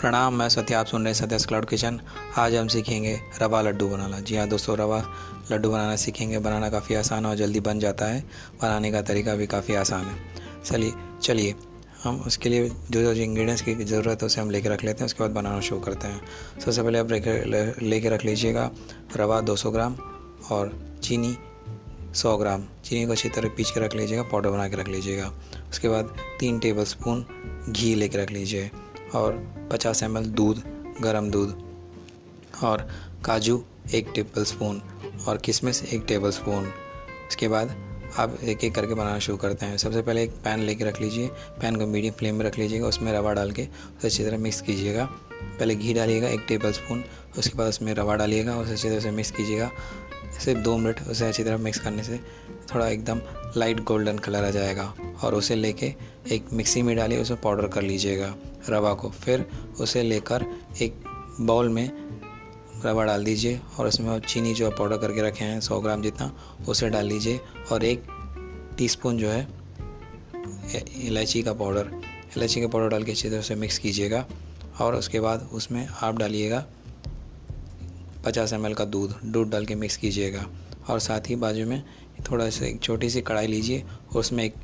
प्रणाम, मैं सत्य, आप सुन रहे हैं सत्या क्लाउड किचन आज हम सीखेंगे रवा लड्डू बनाना। जी हाँ दोस्तों, रवा लड्डू बनाना सीखेंगे। बनाना काफ़ी आसान और जल्दी बन जाता है। बनाने का तरीका भी काफ़ी आसान है। चलिए चलिए। हम उसके लिए जो जो इंग्रेडिएंट्स की ज़रूरत है, उसे हम लेके रख लेते हैं। उसके बाद बनाना शुरू करते हैं। सबसे पहले आप लेके रख लीजिएगा रवा 200 ग्राम और चीनी 100 ग्राम। चीनी को अच्छी तरह पीस के रख लीजिएगा पाउडर बना के रख लीजिएगा। उसके बाद तीन टेबल स्पून घी लेके रख लीजिए। और 50 एम दूध, गर्म दूध और काजू एक टेबल स्पून और किशमिश एक टेबल स्पून उसके बाद आप एक एक करके बनाना शुरू करते हैं। सबसे पहले एक पैन लेके रख लीजिए। पैन को मीडियम फ्लेम में रख लीजिएगा। उसमें रवा डाल के उसे अच्छी तरह मिक्स कीजिएगा। पहले घी डालिएगा एक टेबल स्पून उसके बाद उसमें रवा डालिएगा। उसे अच्छी तरह से मिक्स कीजिएगा। सिर्फ़ दो मिनट उसे अच्छी तरह मिक्स करने से थोड़ा एकदम लाइट गोल्डन कलर आ जाएगा और उसे लेके एक मिक्सी में डालिए, उसे पाउडर कर लीजिएगा रवा को। फिर उसे लेकर एक बाउल में रवा डाल दीजिए और उसमें चीनी जो पाउडर करके रखे हैं, सौ ग्राम जितना, उसे डाल लीजिए और एक टीस्पून जो है, इलायची का पाउडर इलायची का पाउडर डाल के अच्छी तरह से मिक्स कीजिएगा और उसके बाद उसमें आप डालिएगा पचास एम का दूध दूध डाल के मिक्स कीजिएगा। और साथ ही बाजू में थोड़ा सा एक छोटी सी कढ़ाई लीजिए और उसमें एक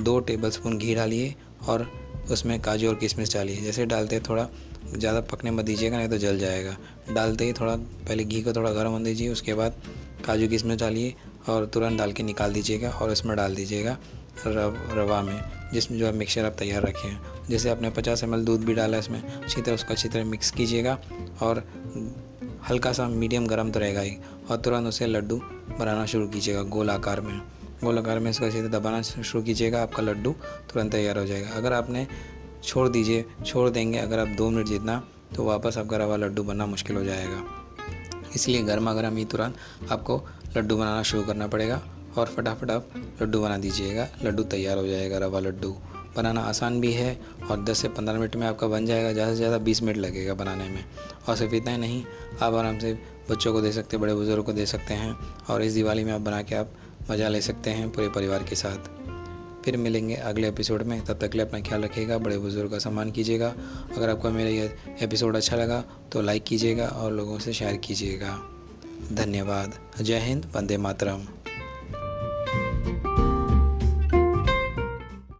दो टेबल स्पून घी डालिए और उसमें काजू और किशमिश डालिए। जैसे डालते थोड़ा, ज़्यादा पकने मत दीजिएगा, नहीं तो जल जाएगा। डालते ही थोड़ा, पहले घी को थोड़ा गर्म होने दीजिए, उसके बाद काजू, किशमिश डालिए और तुरंत डाल के निकाल दीजिएगा और उसमें डाल दीजिएगा रव, रवा में, जिसमें जो है मिक्सचर आप तैयार रखे। हैं जैसे आपने 50 एम दूध भी डाला इसमें, अच्छी तरह उसको अच्छी तरह मिक्स कीजिएगा और हल्का सा मीडियम गर्म तो रहेगा ही। और तुरंत उसे लड्डू बनाना शुरू कीजिएगा गोल आकार में। गोल आकार में इसको तरह दबाना शुरू कीजिएगा, आपका लड्डू तुरंत तैयार हो जाएगा। अगर आपने छोड़ दीजिए, छोड़ देंगे, अगर आप दो मिनट जितना तो वापस आपका रवा लड्डू बनना मुश्किल हो जाएगा। इसलिए गर्मा गर्म ही तुरंत आपको लड्डू बनाना शुरू करना पड़ेगा और फटाफट आप लड्डू बना दीजिएगा। लड्डू तैयार हो जाएगा, रवा लड्डू। बनाना आसान भी है और 10 से 15 मिनट में आपका बन जाएगा, ज़्यादा से ज़्यादा 20 मिनट लगेगा बनाने में। और सिर्फ़ इतना ही नहीं, आप आराम से बच्चों को दे सकते हैं, बड़े बुज़ुर्ग को दे सकते हैं और इस दिवाली में आप बना के आप मज़ा ले सकते हैं पूरे परिवार के साथ। फिर मिलेंगे अगले एपिसोड में, तब तक के लिए अपना ख्याल रखिएगा, बड़े बुज़ुर्ग का सम्मान कीजिएगा। अगर आपको मेरा यह एपिसोड अच्छा लगा तो लाइक कीजिएगा और लोगों से शेयर कीजिएगा। धन्यवाद। जय हिंद, वंदे मातरम।